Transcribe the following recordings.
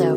Take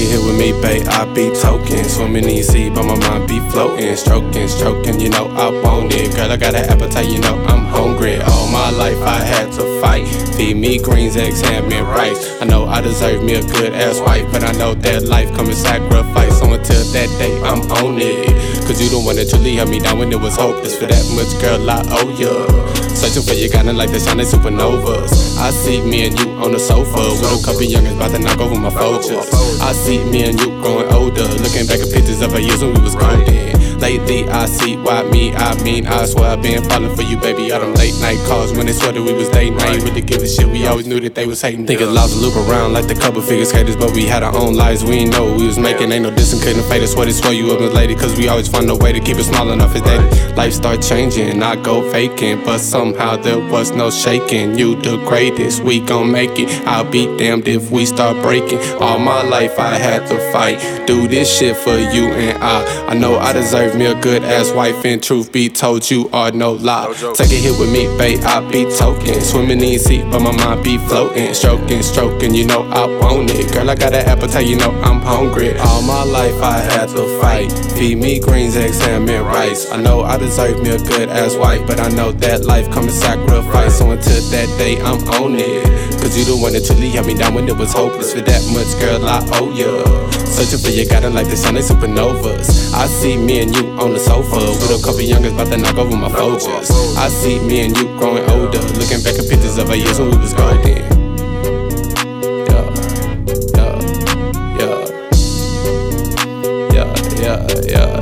it here with me, babe. I be token. Swimming sea, but my mind be floating. Stroking, stroking, you know, I want it. Girl, I got an appetite, you know, I'm hungry. All my life I had to fight. Feed me greens, eggs, ham, and rice. I know I deserve me a good ass wife, but I know that life comes with sacrifice. Until that day, I'm on it. Cause you the one that truly held me down when it was hopeless. For that much, girl, I owe ya. Searching for your kind of like the shining supernovas. I see me and you on the sofa with a couple youngins about to knock over my photos. I see me and you growing older, looking back at pictures of our years when we was golden. Lately, I see why me, I mean, I swear I've been falling for you, baby. All them late night calls when they swear that we was dating. I ain't really give a shit, we always knew that they was hating. Think lost a loop around like the couple figure skaters, but we had our own lives, we ain't know what we was making. Ain't no distance, couldn't fade us, swear they swear you up, Miss Lady, cause we always find a way to keep it small enough as that. Life start changing, I go faking, but somehow there was no shaking. You the greatest, we gon' make it. I'll be damned if we start breaking. All my life I had to fight, do this shit for you and I. I know I deserve me a good ass wife, and truth be told, you are no lie. Take it hit with me, babe, I be token. Swimming in sea, but my mind be floating. Stroking, stroking, you know I want it. Girl, I got an appetite, you know I'm hungry. All my life I had to fight. Feed me greens, eggs, ham, and rice. I know I deserve me a good ass wife, but I know that life comes sacrifice. So until that day, I'm on it. Cause you the one that truly held me down when it was hopeless. For that much, girl, I owe ya. Searching for your God like the sun, they supernovas. I see me and you on the sofa with a couple youngins about to knock over my focus. I see me and you growing older, looking back at pictures of our years when we was golden. Yeah, yeah, yeah, yeah, yeah.